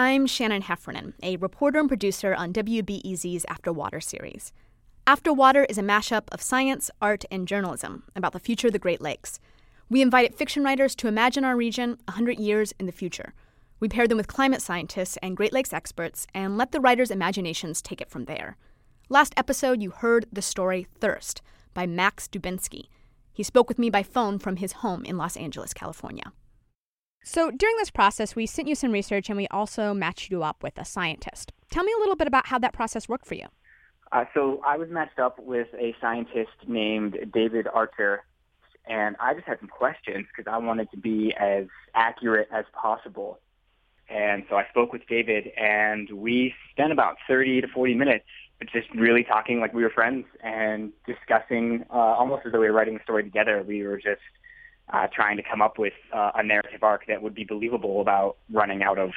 I'm Shannon Heffernan, a reporter and producer on WBEZ's After Water series. After Water is a mashup of science, art, and journalism about the future of the Great Lakes. We invited fiction writers to imagine our region 100 years in the future. We paired them with climate scientists and Great Lakes experts and let the writers' imaginations take it from there. Last episode, you heard the story Thirst by Max Dubinsky. He spoke with me by phone from his home in Los Angeles, California. So during this process, we sent you some research and we also matched you up with a scientist. Tell me a little bit about how that process worked for you. Uh, so I was matched up with a scientist named David Archer, and I just had some questions because I wanted to be as accurate as possible. And so I spoke with David, and we spent about 30 to 40 minutes just really talking like we were friends and discussing uh, almost as though we were writing the story together. We were just uh, trying to come up with uh, a narrative arc that would be believable about running out of,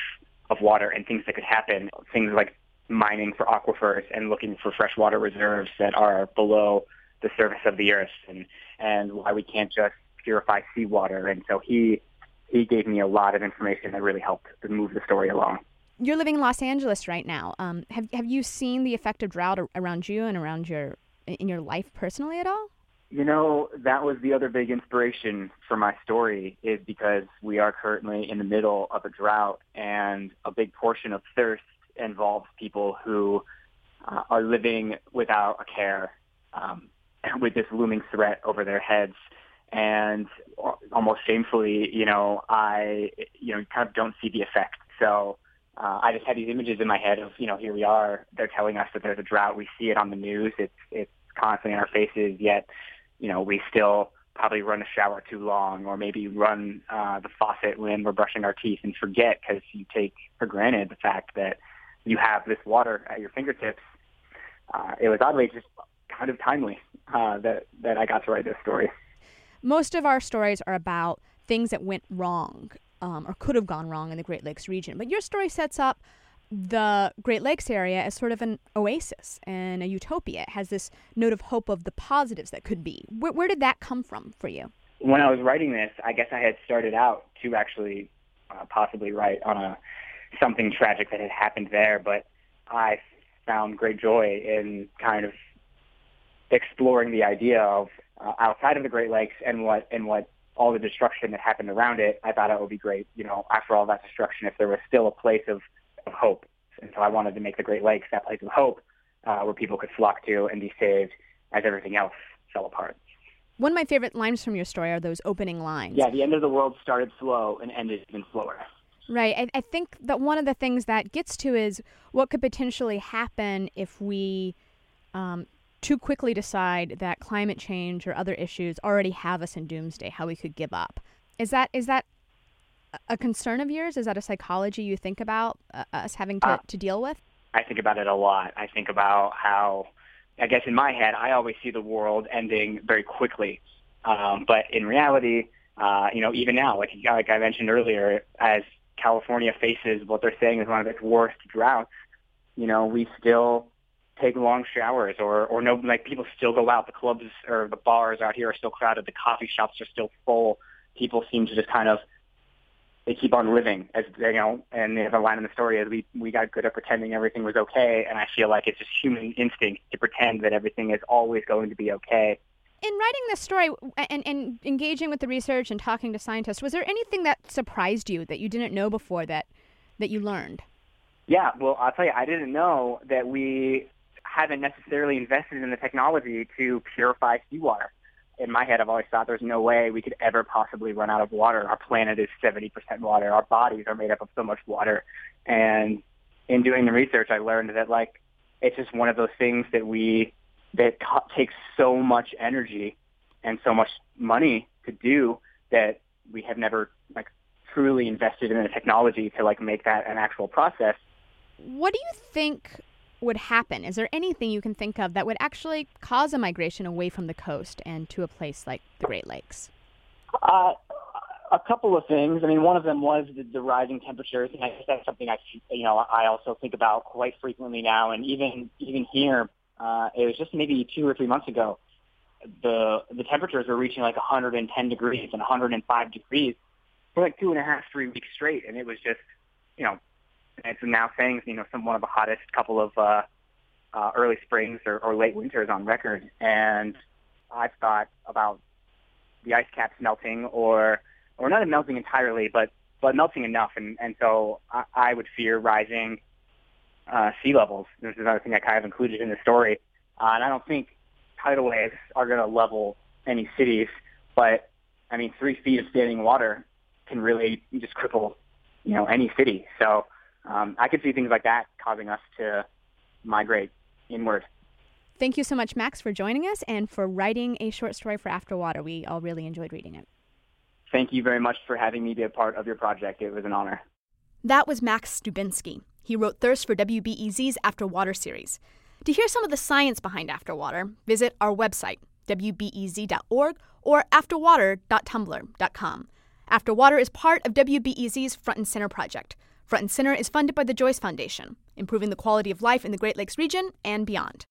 of water and things that could happen. Things like mining for aquifers and looking for freshwater reserves that are below the surface of the earth and, and why we can't just purify seawater. And so he, he gave me a lot of information that really helped to move the story along. You're living in Los Angeles right now. Um, have, have you seen the effect of drought around you and around your, in your life personally at all? You know, that was the other big inspiration for my story is because we are currently in the middle of a drought and a big portion of thirst involves people who uh, are living without a care um, with this looming threat over their heads. And almost shamefully, you know, I, you know, kind of don't see the effect. So uh, I just had these images in my head of, you know, here we are. They're telling us that there's a drought. We see it on the news. It's it's constantly in our faces. Yet you know, we still probably run a shower too long or maybe run uh, the faucet when we're brushing our teeth and forget because you take for granted the fact that you have this water at your fingertips. Uh, it was oddly just kind of timely uh, that, that I got to write this story. Most of our stories are about things that went wrong um, or could have gone wrong in the Great Lakes region. But your story sets up the Great Lakes area as sort of an oasis and a utopia. It has this note of hope of the positives that could be. Where, where did that come from for you? When I was writing this, I guess I had started out to actually uh, possibly write on a something tragic that had happened there, but I found great joy in kind of exploring the idea of uh, outside of the Great Lakes and what and what all the destruction that happened around it. I thought it would be great, you know, after all that destruction, if there was still a place of of hope. And so I wanted to make the Great Lakes that place of hope uh, where people could flock to and be saved as everything else fell apart. One of my favorite lines from your story are those opening lines. Yeah, the end of the world started slow and ended even slower. Right. I, I think that one of the things that gets to is what could potentially happen if we um, too quickly decide that climate change or other issues already have us in doomsday, how we could give up. Is that is that a concern of yours? Is that a psychology you think about uh, us having to, uh, to deal with? I think about it a lot. I think about how, I guess in my head, I always see the world ending very quickly. Um, but in reality, uh, you know, even now, like, like I mentioned earlier, as California faces what they're saying is one of its worst droughts, you know, we still take long showers or, or no, like people still go out. The clubs or the bars out here are still crowded. The coffee shops are still full. People seem to just kind of they keep on living as you know and the other line in the story is we we got good at pretending everything was okay and i feel like it's just human instinct to pretend that everything is always going to be okay. In writing this story and, and engaging with the research and talking to scientists was there anything that surprised you that you didn't know before that that you learned? Yeah well i'll tell you i didn't know that we haven't necessarily invested in the technology to purify seawater in my head, I've always thought there's no way we could ever possibly run out of water. Our planet is 70% water. Our bodies are made up of so much water. And in doing the research, I learned that like it's just one of those things that we that t- takes so much energy and so much money to do that we have never like truly invested in the technology to like make that an actual process. What do you think would happen? Is there anything you can think of that would actually cause a migration away from the coast and to a place like the Great Lakes? Uh, a couple of things. I mean, one of them was the, the rising temperatures, and I guess that's something I, you know, I also think about quite frequently now. And even even here, uh, it was just maybe two or three months ago, the the temperatures were reaching like 110 degrees and 105 degrees for like two and a half, three weeks straight, and it was just, you know, it's now saying you know some one of the hottest couple of uh, uh, early springs or, or late winters on record. And I've thought about the ice caps melting, or or not melting entirely, but but melting enough. And and so I, I would fear rising uh, sea levels. This is another thing I kind of included in the story. Uh, and I don't think tidal waves are going to level any cities, but I mean, three feet of standing water can really just cripple, you know, any city. So um, I could see things like that causing us to migrate inward. Thank you so much, Max, for joining us and for writing a short story for After Water. We all really enjoyed reading it. Thank you very much for having me be a part of your project. It was an honor. That was Max Dubinsky. He wrote Thirst for WBEZ's After Water series. To hear some of the science behind After Water, visit our website, wbez.org or afterwater.tumblr.com. After Water is part of WBEZ's Front and Center project. Front and Center is funded by the Joyce Foundation, improving the quality of life in the Great Lakes region and beyond.